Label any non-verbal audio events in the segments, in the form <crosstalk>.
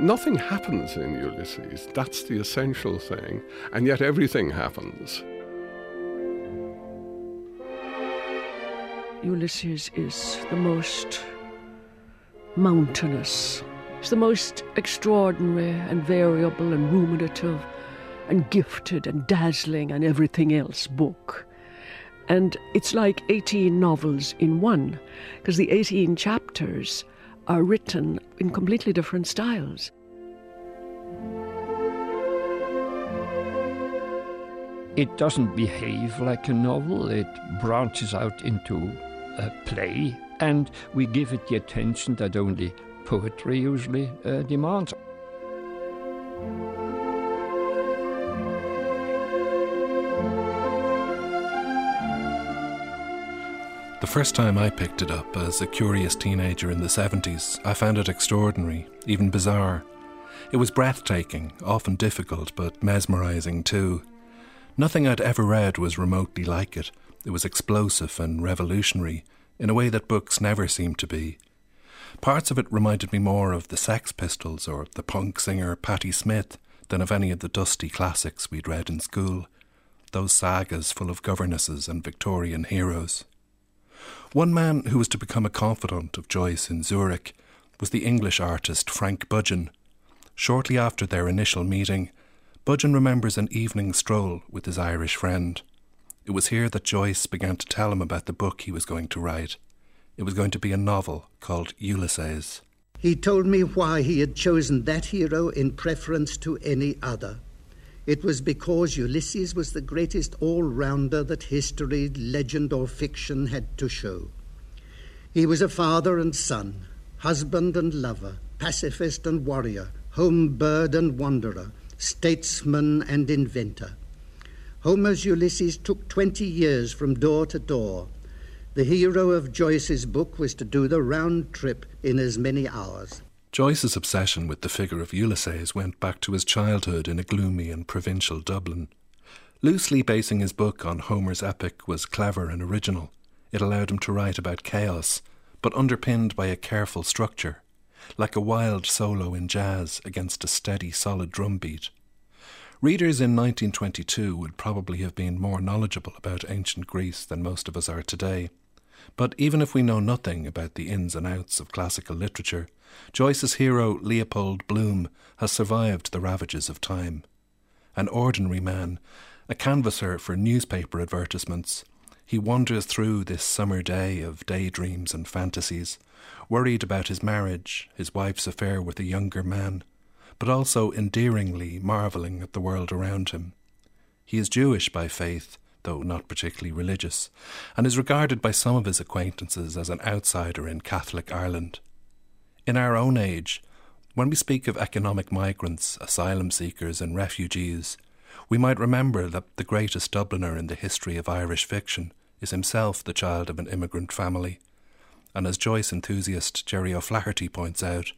Nothing happens in Ulysses. That's the essential thing. And yet everything happens. Ulysses is the most mountainous. It's the most extraordinary and variable and ruminative and gifted and dazzling and everything else book. And it's like 18 novels in one, because the 18 chapters are written in completely different styles. It doesn't behave like a novel, it branches out into a play, and we give it the attention that only poetry usually uh, demands. First time I picked it up as a curious teenager in the 70s, I found it extraordinary, even bizarre. It was breathtaking, often difficult, but mesmerizing too. Nothing I'd ever read was remotely like it. It was explosive and revolutionary, in a way that books never seem to be. Parts of it reminded me more of the Sex Pistols or the punk singer Patti Smith than of any of the dusty classics we'd read in school, those sagas full of governesses and Victorian heroes. One man who was to become a confidant of Joyce in Zurich was the English artist Frank Budgen. Shortly after their initial meeting, Budgen remembers an evening stroll with his Irish friend. It was here that Joyce began to tell him about the book he was going to write. It was going to be a novel called Ulysses. He told me why he had chosen that hero in preference to any other. It was because Ulysses was the greatest all rounder that history, legend, or fiction had to show. He was a father and son, husband and lover, pacifist and warrior, home bird and wanderer, statesman and inventor. Homer's Ulysses took 20 years from door to door. The hero of Joyce's book was to do the round trip in as many hours. Joyce's obsession with the figure of Ulysses went back to his childhood in a gloomy and provincial Dublin. Loosely basing his book on Homer's epic was clever and original. It allowed him to write about chaos, but underpinned by a careful structure, like a wild solo in jazz against a steady, solid drum beat. Readers in 1922 would probably have been more knowledgeable about ancient Greece than most of us are today. But even if we know nothing about the ins and outs of classical literature, Joyce's hero, Leopold Bloom, has survived the ravages of time. An ordinary man, a canvasser for newspaper advertisements, he wanders through this summer day of daydreams and fantasies, worried about his marriage, his wife's affair with a younger man, but also endearingly marvelling at the world around him. He is Jewish by faith, though not particularly religious, and is regarded by some of his acquaintances as an outsider in Catholic Ireland. In our own age, when we speak of economic migrants, asylum seekers, and refugees, we might remember that the greatest Dubliner in the history of Irish fiction is himself the child of an immigrant family. And as Joyce enthusiast Gerry O'Flaherty points out,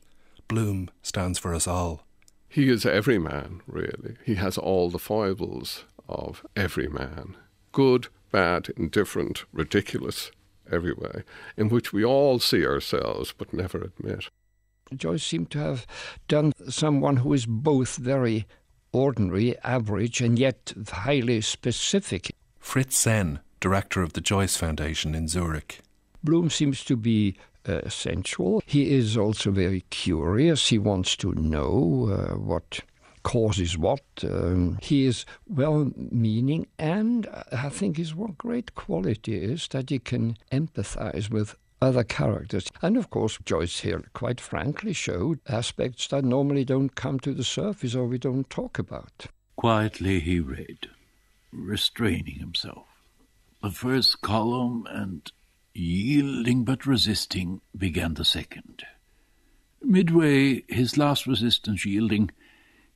Bloom stands for us all. He is every man, really. He has all the foibles of every man good, bad, indifferent, ridiculous, every way, in which we all see ourselves but never admit. Joyce seemed to have done someone who is both very ordinary, average, and yet highly specific. Fritz Senn, director of the Joyce Foundation in Zurich. Bloom seems to be uh, sensual. He is also very curious. He wants to know uh, what causes what. Um, he is well meaning, and I think his one great quality is that he can empathize with other characters. And of course, Joyce here quite frankly showed aspects that normally don't come to the surface or we don't talk about. Quietly he read, restraining himself. The first column and yielding but resisting began the second. Midway, his last resistance yielding,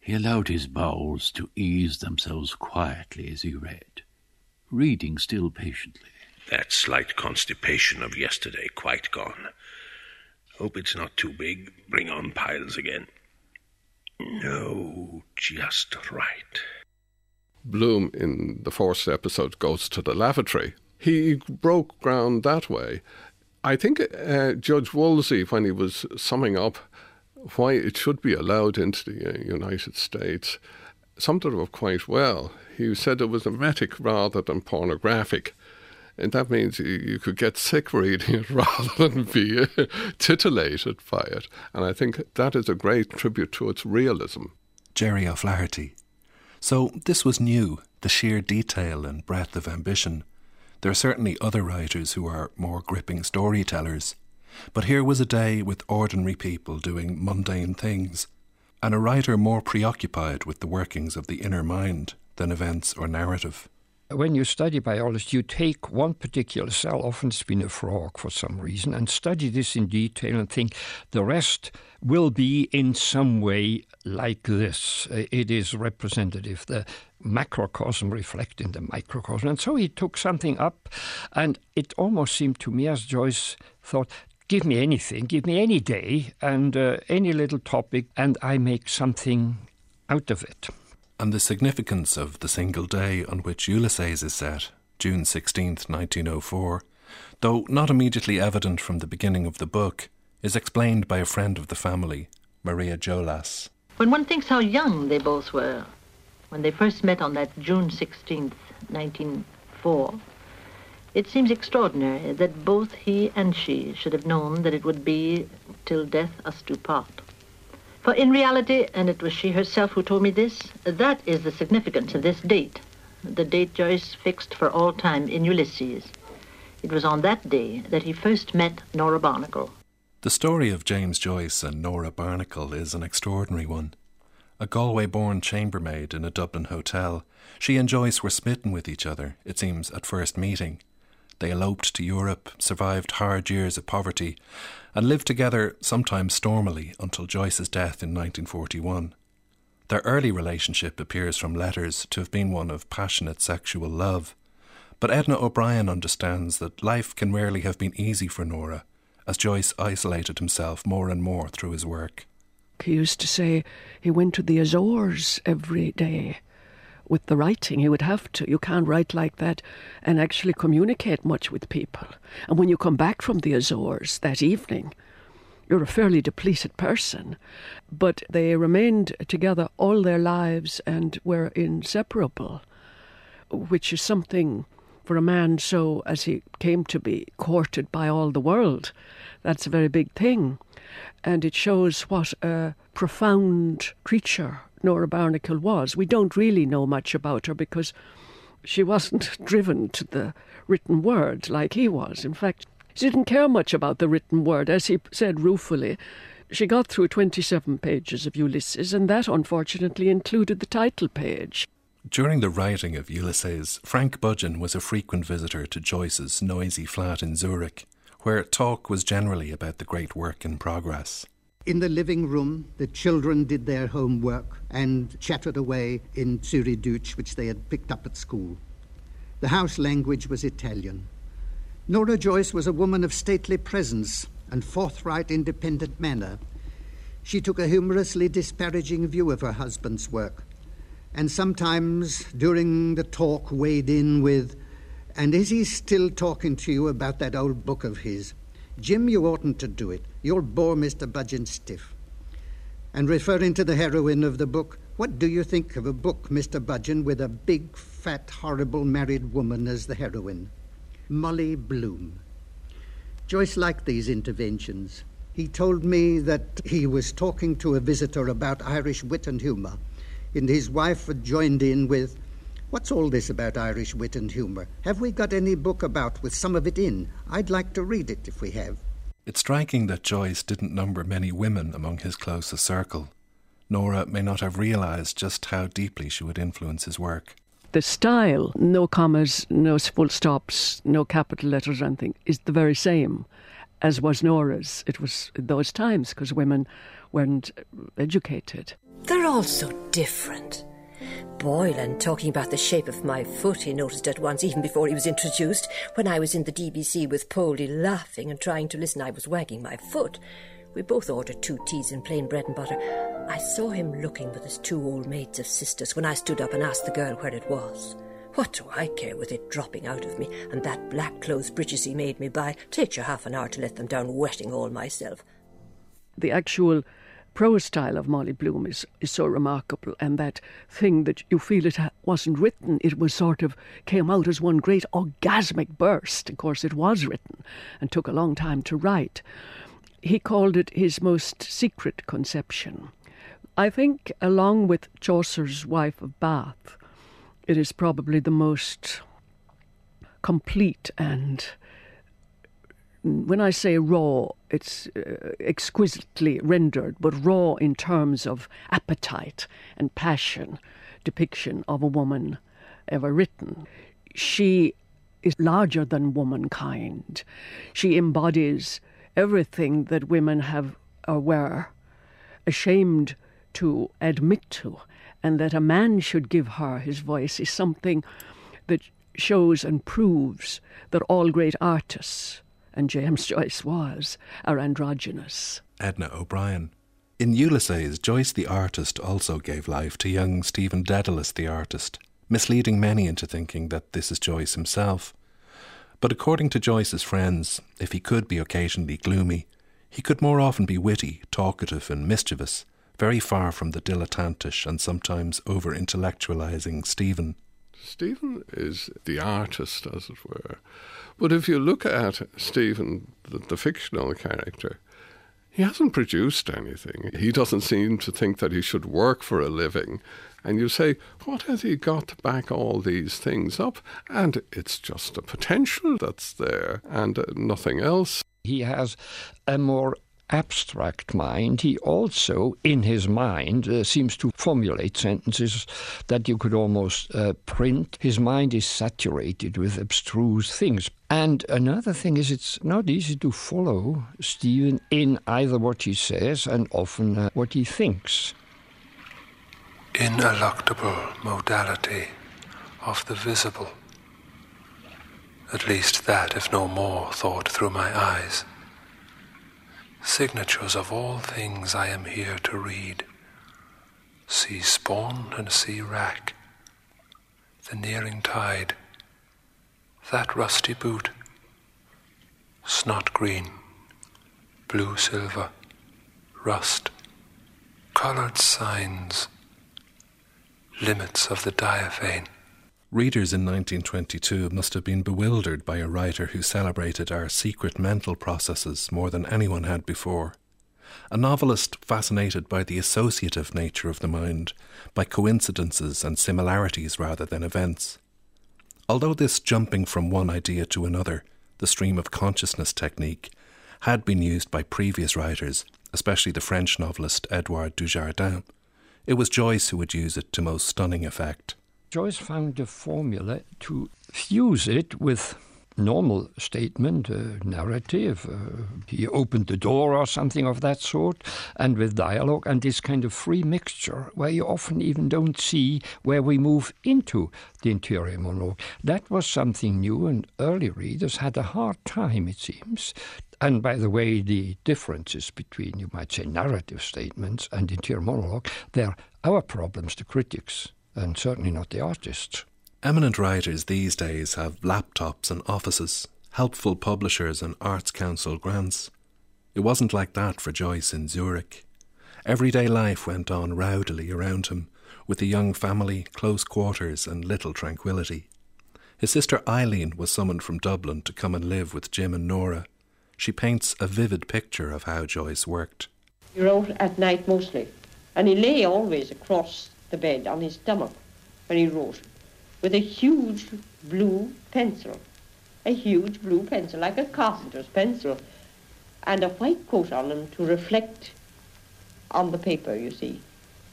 he allowed his bowels to ease themselves quietly as he read, reading still patiently. That slight constipation of yesterday quite gone. Hope it's not too big. Bring on piles again. No, just right. Bloom in the fourth episode goes to the lavatory. He broke ground that way. I think uh, Judge Woolsey, when he was summing up why it should be allowed into the uh, United States summed it up quite well. He said it was emetic rather than pornographic. And that means you could get sick reading it <laughs> rather than be uh, titillated by it. And I think that is a great tribute to its realism. Gerry O'Flaherty. So this was new, the sheer detail and breadth of ambition. There are certainly other writers who are more gripping storytellers. But here was a day with ordinary people doing mundane things, and a writer more preoccupied with the workings of the inner mind than events or narrative when you study biology, you take one particular cell, often it's been a frog for some reason, and study this in detail and think the rest will be in some way like this. It is representative. The macrocosm reflecting the microcosm. And so he took something up, and it almost seemed to me, as Joyce thought, give me anything, give me any day and uh, any little topic, and I make something out of it and the significance of the single day on which Ulysses is set, June 16, 1904, though not immediately evident from the beginning of the book, is explained by a friend of the family, Maria Jolas. When one thinks how young they both were when they first met on that June 16, 1904, it seems extraordinary that both he and she should have known that it would be till death us do part. For in reality, and it was she herself who told me this, that is the significance of this date, the date Joyce fixed for all time in Ulysses. It was on that day that he first met Nora Barnacle. The story of James Joyce and Nora Barnacle is an extraordinary one. A Galway born chambermaid in a Dublin hotel, she and Joyce were smitten with each other, it seems, at first meeting. They eloped to Europe, survived hard years of poverty, and lived together sometimes stormily until Joyce's death in 1941. Their early relationship appears from letters to have been one of passionate sexual love. But Edna O'Brien understands that life can rarely have been easy for Nora, as Joyce isolated himself more and more through his work. He used to say he went to the Azores every day with the writing. You would have to. You can't write like that and actually communicate much with people. And when you come back from the Azores that evening, you're a fairly depleted person. But they remained together all their lives and were inseparable, which is something for a man so, as he came to be, courted by all the world. That's a very big thing. And it shows what a profound creature Nora Barnacle was. We don't really know much about her because she wasn't <laughs> driven to the written word like he was. In fact, she didn't care much about the written word, as he said ruefully. She got through 27 pages of Ulysses, and that unfortunately included the title page. During the writing of Ulysses, Frank Budgen was a frequent visitor to Joyce's noisy flat in Zurich, where talk was generally about the great work in progress. In the living room, the children did their homework and chattered away in Zürichdeutsch, which they had picked up at school. The house language was Italian. Nora Joyce was a woman of stately presence and forthright, independent manner. She took a humorously disparaging view of her husband's work, and sometimes during the talk weighed in with, And is he still talking to you about that old book of his? Jim, you oughtn't to do it. You'll bore Mr. Budgen stiff. And referring to the heroine of the book, what do you think of a book, Mr. Budgen, with a big, fat, horrible married woman as the heroine? Molly Bloom. Joyce liked these interventions. He told me that he was talking to a visitor about Irish wit and humour, and his wife had joined in with, What's all this about Irish wit and humour? Have we got any book about with some of it in? I'd like to read it if we have. It's striking that Joyce didn't number many women among his closest circle. Nora may not have realised just how deeply she would influence his work. The style, no commas, no full stops, no capital letters or anything, is the very same as was Nora's. It was those times because women weren't educated. They're all so different. Boylan talking about the shape of my foot, he noticed at once, even before he was introduced. When I was in the DBC with Poldy laughing and trying to listen, I was wagging my foot. We both ordered two teas and plain bread and butter. I saw him looking with his two old maids of sisters when I stood up and asked the girl where it was. What do I care with it dropping out of me and that black clothes breeches he made me buy? Takes you half an hour to let them down, wetting all myself. The actual prose style of Molly Bloom is, is so remarkable, and that thing that you feel it wasn't written, it was sort of came out as one great orgasmic burst. Of course, it was written and took a long time to write. He called it his most secret conception. I think, along with Chaucer's Wife of Bath, it is probably the most complete and when I say raw, it's uh, exquisitely rendered, but raw in terms of appetite and passion depiction of a woman ever written. She is larger than womankind. She embodies everything that women have or were ashamed to admit to, and that a man should give her his voice is something that shows and proves that all great artists and James <laughs> Joyce was, are androgynous. Edna O'Brien. In Ulysses, Joyce the artist also gave life to young Stephen Dedalus the artist, misleading many into thinking that this is Joyce himself. But according to Joyce's friends, if he could be occasionally gloomy, he could more often be witty, talkative, and mischievous, very far from the dilettantish and sometimes over intellectualizing Stephen. Stephen is the artist, as it were. But if you look at Stephen, the, the fictional character, he hasn't produced anything. He doesn't seem to think that he should work for a living. And you say, what has he got to back all these things up? And it's just a potential that's there and uh, nothing else. He has a more abstract mind, he also, in his mind, uh, seems to formulate sentences that you could almost uh, print. His mind is saturated with abstruse things. And another thing is, it's not easy to follow Stephen in either what he says and often uh, what he thinks. Ineluctable modality of the visible. At least that, if no more, thought through my eyes signatures of all things I am here to read. Seaspawn and seawrack, the nearing tide, that rusty boot, snot green, blue silver, rust, colored signs, limits of the diaphane. Readers in 1922 must have been bewildered by a writer who celebrated our secret mental processes more than anyone had before. A novelist fascinated by the associative nature of the mind, by coincidences and similarities rather than events. Although this jumping from one idea to another, the stream of consciousness technique, had been used by previous writers, especially the French novelist Edouard Dujardin, it was Joyce who would use it to most stunning effect. Joyce found a formula to fuse it with normal statement, uh, narrative. Uh, he opened the door or something of that sort, and with dialogue and this kind of free mixture where you often even don't see where we move into the interior monologue. That was something new, and early readers had a hard time, it seems. And by the way, the differences between, you might say, narrative statements and interior monologue, they're our problems, the critics and certainly not the artists. Eminent writers these days have laptops and offices, helpful publishers and Arts Council grants. It wasn't like that for Joyce in Zurich. Everyday life went on rowdily around him, with a young family, close quarters, and little tranquillity. His sister Eileen was summoned from Dublin to come and live with Jim and Nora. She paints a vivid picture of how Joyce worked. He wrote at night mostly, and he lay always across the bed on his stomach when he wrote, with a huge blue pencil, a huge blue pencil, like a carpenter's pencil, and a white coat on him to reflect on the paper, you see,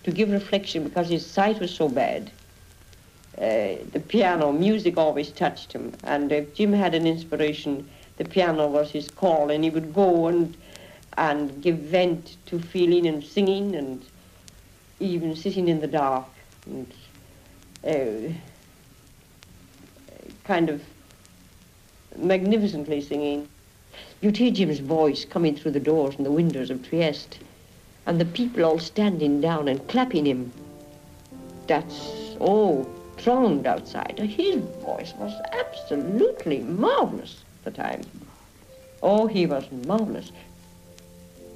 to give reflection because his sight was so bad. Uh, the piano, music always touched him, and if Jim had an inspiration, the piano was his call, and he would go and and give vent to feeling and singing and even sitting in the dark and uh, kind of magnificently singing. You'd hear Jim's voice coming through the doors and the windows of Trieste, and the people all standing down and clapping him. That's all thronged outside. His voice was absolutely marvelous at the time. Oh, he was marvelous.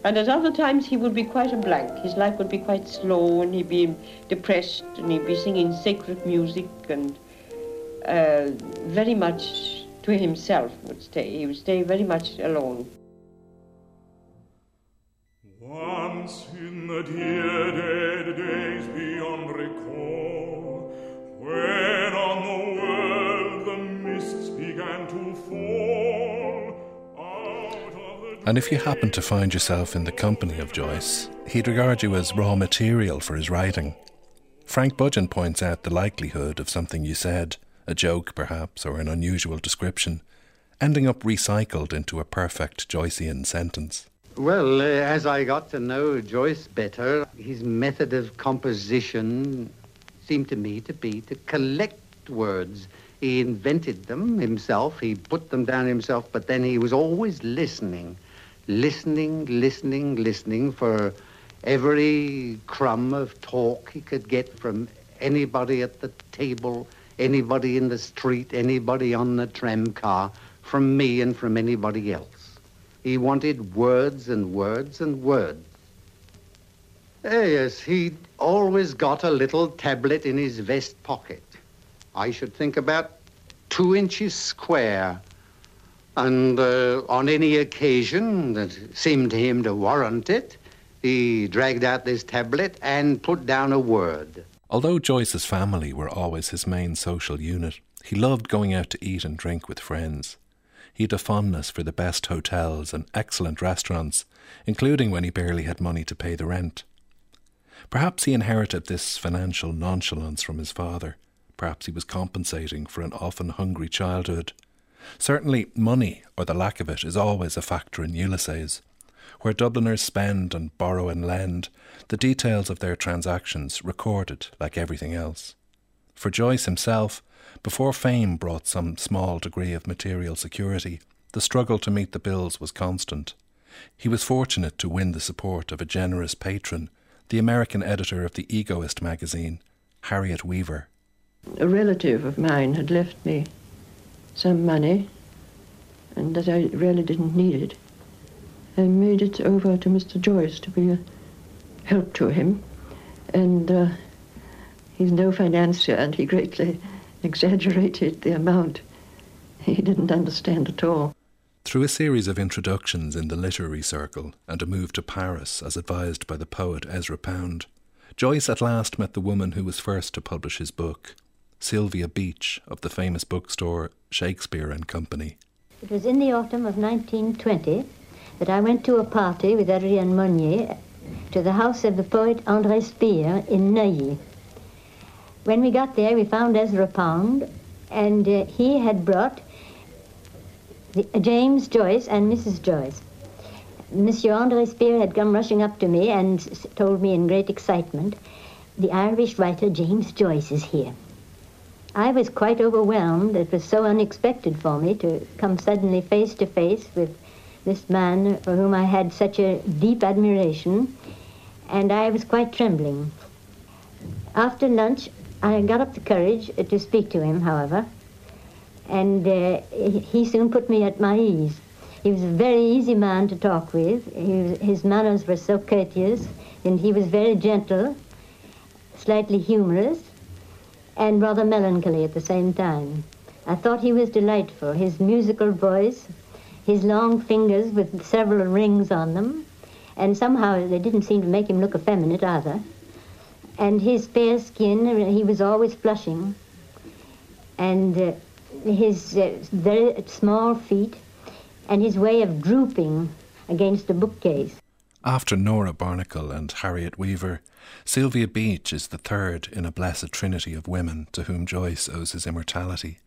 And at other times he would be quite a blank. His life would be quite slow and he'd be depressed and he'd be singing sacred music and uh, very much to himself would stay. He would stay very much alone. Once in the dear dead days And if you happened to find yourself in the company of Joyce, he'd regard you as raw material for his writing. Frank Budgen points out the likelihood of something you said, a joke perhaps, or an unusual description, ending up recycled into a perfect Joycean sentence. Well, uh, as I got to know Joyce better, his method of composition seemed to me to be to collect words. He invented them himself, he put them down himself, but then he was always listening, listening, listening, listening for every crumb of talk he could get from anybody at the table, anybody in the street, anybody on the tram car, from me and from anybody else. He wanted words and words and words. Eh, yes, he always got a little tablet in his vest pocket. I should think about two inches square. And uh, on any occasion that seemed to him to warrant it, he dragged out this tablet and put down a word. Although Joyce's family were always his main social unit, he loved going out to eat and drink with friends. He had a fondness for the best hotels and excellent restaurants, including when he barely had money to pay the rent. Perhaps he inherited this financial nonchalance from his father. Perhaps he was compensating for an often hungry childhood. Certainly, money, or the lack of it, is always a factor in Ulysses. Where Dubliners spend and borrow and lend, the details of their transactions recorded like everything else. For Joyce himself, before fame brought some small degree of material security, the struggle to meet the bills was constant. He was fortunate to win the support of a generous patron, the American editor of the Egoist magazine, Harriet Weaver. A relative of mine had left me some money, and that I really didn't need it. I made it over to Mr. Joyce to be a help to him, and uh, he's no financier, and he greatly exaggerated the amount. He didn't understand at all. Through a series of introductions in the literary circle and a move to Paris as advised by the poet Ezra Pound, Joyce at last met the woman who was first to publish his book, Sylvia Beach of the famous bookstore Shakespeare and Company. It was in the autumn of 1920 that I went to a party with Adrienne Monnier to the house of the poet André Spire in Neuilly. When we got there, we found Ezra Pound, and uh, he had brought the, uh, James Joyce and Mrs. Joyce. Monsieur André Spire had come rushing up to me and told me in great excitement, the Irish writer James Joyce is here. I was quite overwhelmed. It was so unexpected for me to come suddenly face to face with this man for whom I had such a deep admiration, and I was quite trembling. After lunch, I got up the courage to speak to him, however, and uh, he soon put me at my ease. He was a very easy man to talk with. Was, his manners were so courteous, and he was very gentle, slightly humorous, and rather melancholy at the same time. I thought he was delightful. His musical voice, his long fingers with several rings on them, and somehow they didn't seem to make him look effeminate either and his fair skin, he was always flushing, and uh, his uh, very small feet, and his way of drooping against a bookcase. After Nora Barnacle and Harriet Weaver, Sylvia Beach is the third in a blessed trinity of women to whom Joyce owes his immortality.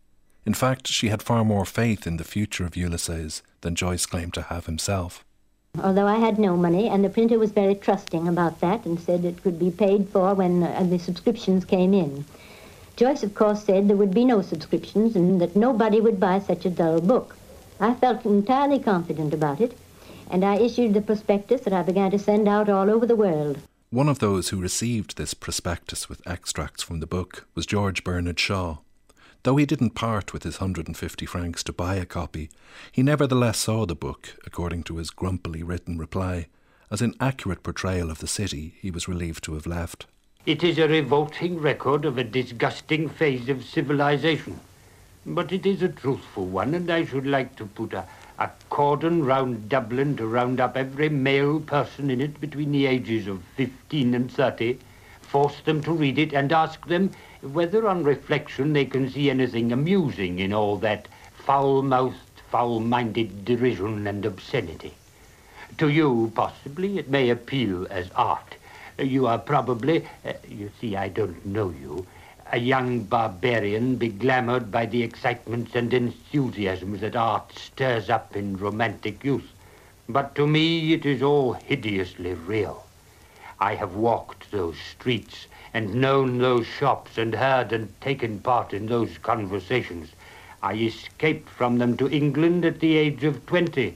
In fact, she had far more faith in the future of Ulysses than Joyce claimed to have himself. Although I had no money, and the printer was very trusting about that and said it could be paid for when uh, the subscriptions came in. Joyce, of course, said there would be no subscriptions and that nobody would buy such a dull book. I felt entirely confident about it, and I issued the prospectus that I began to send out all over the world. One of those who received this prospectus with extracts from the book was George Bernard Shaw. Though he didn't part with his 150 francs to buy a copy, he nevertheless saw the book, according to his grumpily written reply, as an accurate portrayal of the city he was relieved to have left. It is a revolting record of a disgusting phase of civilization. But it is a truthful one, and I should like to put a, a cordon round Dublin to round up every male person in it between the ages of 15 and 30, force them to read it, and ask them whether on reflection they can see anything amusing in all that foul-mouthed, foul-minded derision and obscenity. To you, possibly, it may appeal as art. You are probably, uh, you see, I don't know you, a young barbarian beglamoured by the excitements and enthusiasms that art stirs up in romantic youth. But to me it is all hideously real. I have walked those streets and known those shops and heard and taken part in those conversations. I escaped from them to England at the age of 20,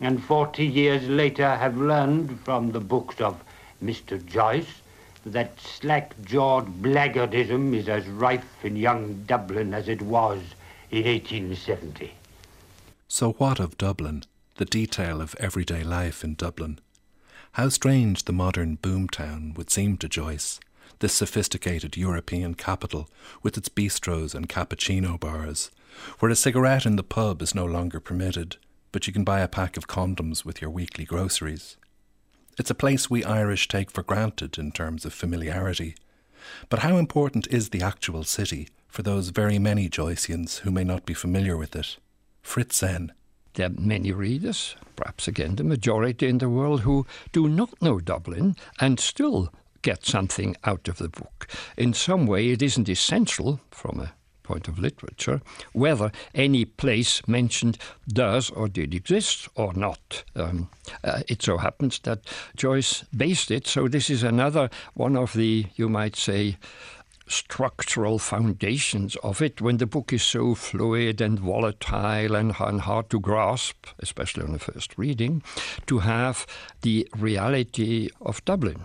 and 40 years later have learned from the books of Mr. Joyce that slack-jawed blackguardism is as rife in young Dublin as it was in 1870. So what of Dublin, the detail of everyday life in Dublin? How strange the modern boomtown would seem to Joyce, this sophisticated European capital with its bistros and cappuccino bars, where a cigarette in the pub is no longer permitted, but you can buy a pack of condoms with your weekly groceries. It's a place we Irish take for granted in terms of familiarity. But how important is the actual city for those very many Joyceans who may not be familiar with it? Fritz Senn. There are many readers, perhaps again the majority in the world, who do not know Dublin and still get something out of the book. In some way, it isn't essential from a point of literature, whether any place mentioned does or did exist or not. Um, uh, it so happens that Joyce based it, so this is another one of the, you might say, structural foundations of it when the book is so fluid and volatile and, and hard to grasp, especially on the first reading, to have the reality of Dublin.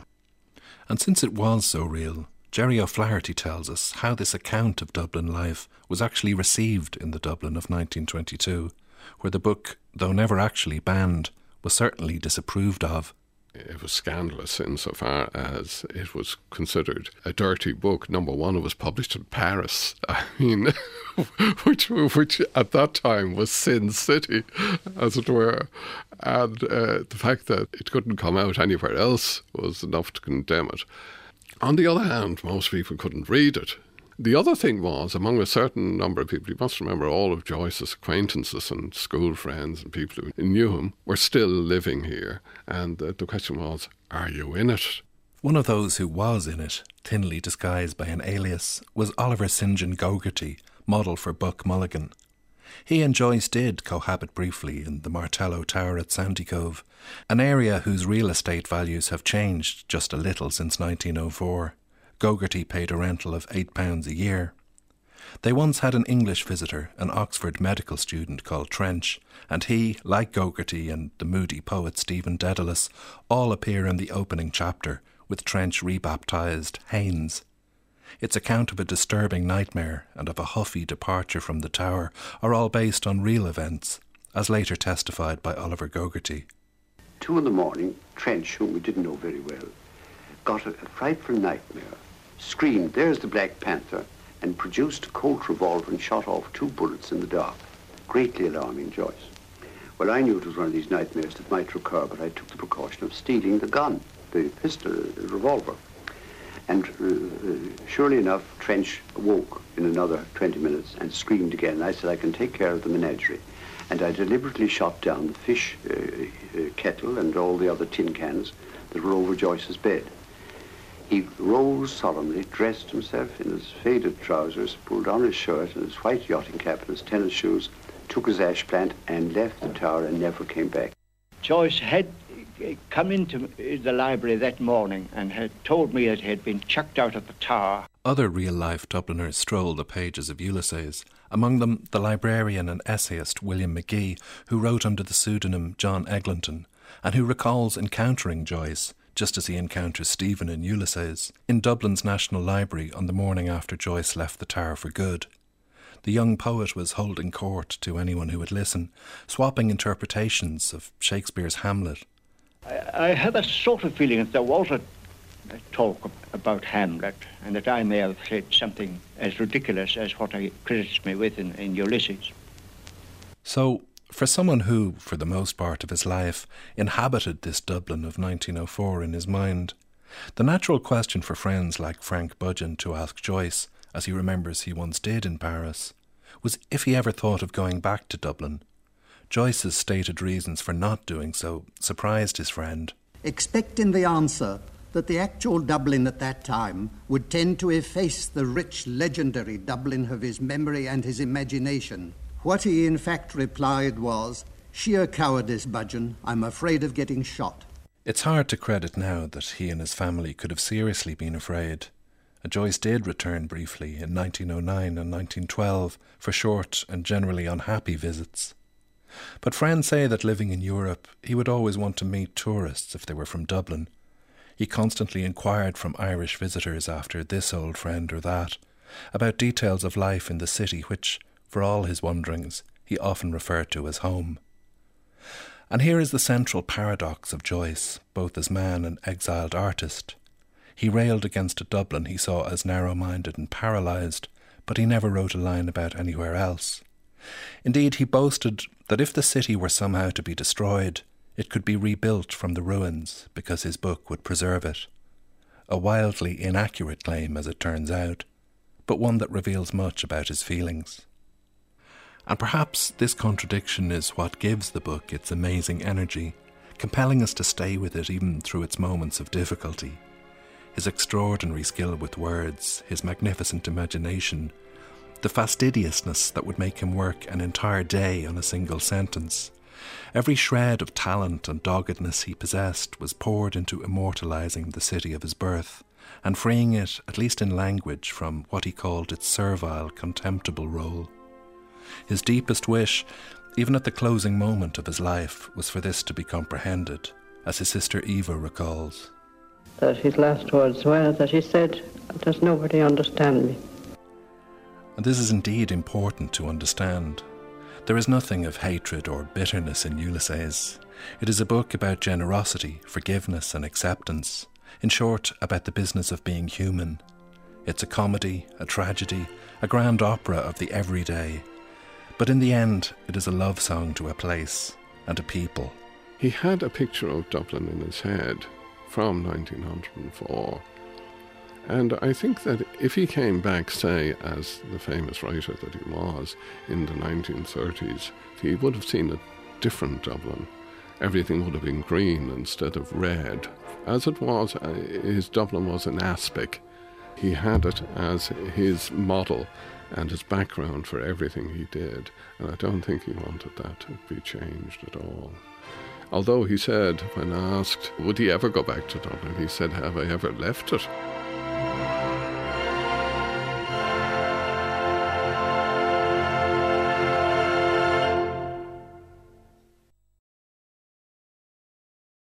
And since it was so real, Gerry O'Flaherty tells us how this account of Dublin life was actually received in the Dublin of 1922, where the book, though never actually banned, was certainly disapproved of. It was scandalous insofar as it was considered a dirty book. Number one, it was published in Paris. <laughs> I mean, <laughs> which, which at that time was Sin City, as it were. And uh, the fact that it couldn't come out anywhere else was enough to condemn it. On the other hand, most people couldn't read it. The other thing was, among a certain number of people, you must remember all of Joyce's acquaintances and school friends and people who knew him were still living here. And the, the question was, are you in it? One of those who was in it, thinly disguised by an alias, was Oliver St. John Gogarty, model for Buck Mulligan. He and Joyce did cohabit briefly in the Martello Tower at Sandycove, an area whose real estate values have changed just a little since 1904. Gogarty paid a rental of £8 a year. They once had an English visitor, an Oxford medical student called Trench, and he, like Gogarty and the moody poet Stephen Dedalus, all appear in the opening chapter, with Trench rebaptized Haynes. Its account of a disturbing nightmare and of a huffy departure from the tower are all based on real events, as later testified by Oliver Gogarty. Two in the morning, Trench, whom we didn't know very well, got a, a frightful nightmare, screamed, there's the Black Panther, and produced a Colt revolver and shot off two bullets in the dark, greatly alarming Joyce. Well, I knew it was one of these nightmares that might recur, but I took the precaution of stealing the gun, the pistol, the revolver. And uh, surely enough, Trench awoke in another 20 minutes and screamed again. I said, I can take care of the menagerie. And I deliberately shot down the fish uh, uh, kettle and all the other tin cans that were over Joyce's bed. He rose solemnly, dressed himself in his faded trousers, pulled on his shirt and his white yachting cap and his tennis shoes, took his ash plant and left the tower and never came back. Joyce had come into the library that morning and had told me that he had been chucked out of the tower. Other real life Dubliners stroll the pages of Ulysses, among them the librarian and essayist William Magee, who wrote under the pseudonym John Eglinton, and who recalls encountering Joyce, just as he encounters Stephen in Ulysses, in Dublin's National Library on the morning after Joyce left the tower for good. The young poet was holding court to anyone who would listen, swapping interpretations of Shakespeare's Hamlet I, I have a sort of feeling that there was a, a talk about Hamlet and that I may have said something as ridiculous as what he credits me with in, in Ulysses. So, for someone who, for the most part of his life, inhabited this Dublin of 1904 in his mind, the natural question for friends like Frank Budgen to ask Joyce, as he remembers he once did in Paris, was if he ever thought of going back to Dublin. Joyce's stated reasons for not doing so surprised his friend. Expecting the answer that the actual Dublin at that time would tend to efface the rich, legendary Dublin of his memory and his imagination. What he in fact replied was, Sheer cowardice, Budgen. I'm afraid of getting shot. It's hard to credit now that he and his family could have seriously been afraid. Joyce did return briefly in 1909 and 1912 for short and generally unhappy visits. But friends say that living in Europe, he would always want to meet tourists if they were from Dublin. He constantly inquired from Irish visitors after this old friend or that, about details of life in the city which, for all his wanderings, he often referred to as home. And here is the central paradox of Joyce, both as man and exiled artist. He railed against a Dublin he saw as narrow minded and paralysed, but he never wrote a line about anywhere else. Indeed, he boasted that if the city were somehow to be destroyed, it could be rebuilt from the ruins because his book would preserve it. A wildly inaccurate claim, as it turns out, but one that reveals much about his feelings. And perhaps this contradiction is what gives the book its amazing energy, compelling us to stay with it even through its moments of difficulty. His extraordinary skill with words, his magnificent imagination, the fastidiousness that would make him work an entire day on a single sentence. Every shred of talent and doggedness he possessed was poured into immortalizing the city of his birth and freeing it, at least in language, from what he called its servile, contemptible role. His deepest wish, even at the closing moment of his life, was for this to be comprehended, as his sister Eva recalls. That his last words were that he said, Does nobody understand me? And this is indeed important to understand. There is nothing of hatred or bitterness in Ulysses. It is a book about generosity, forgiveness, and acceptance. In short, about the business of being human. It's a comedy, a tragedy, a grand opera of the everyday, but in the end, it is a love song to a place and a people. He had a picture of Dublin in his head from 1904. And I think that if he came back, say, as the famous writer that he was in the 1930s, he would have seen a different Dublin. Everything would have been green instead of red. As it was, uh, his Dublin was an aspic. He had it as his model and his background for everything he did. And I don't think he wanted that to be changed at all. Although he said, when asked, would he ever go back to Dublin, he said, Have I ever left it?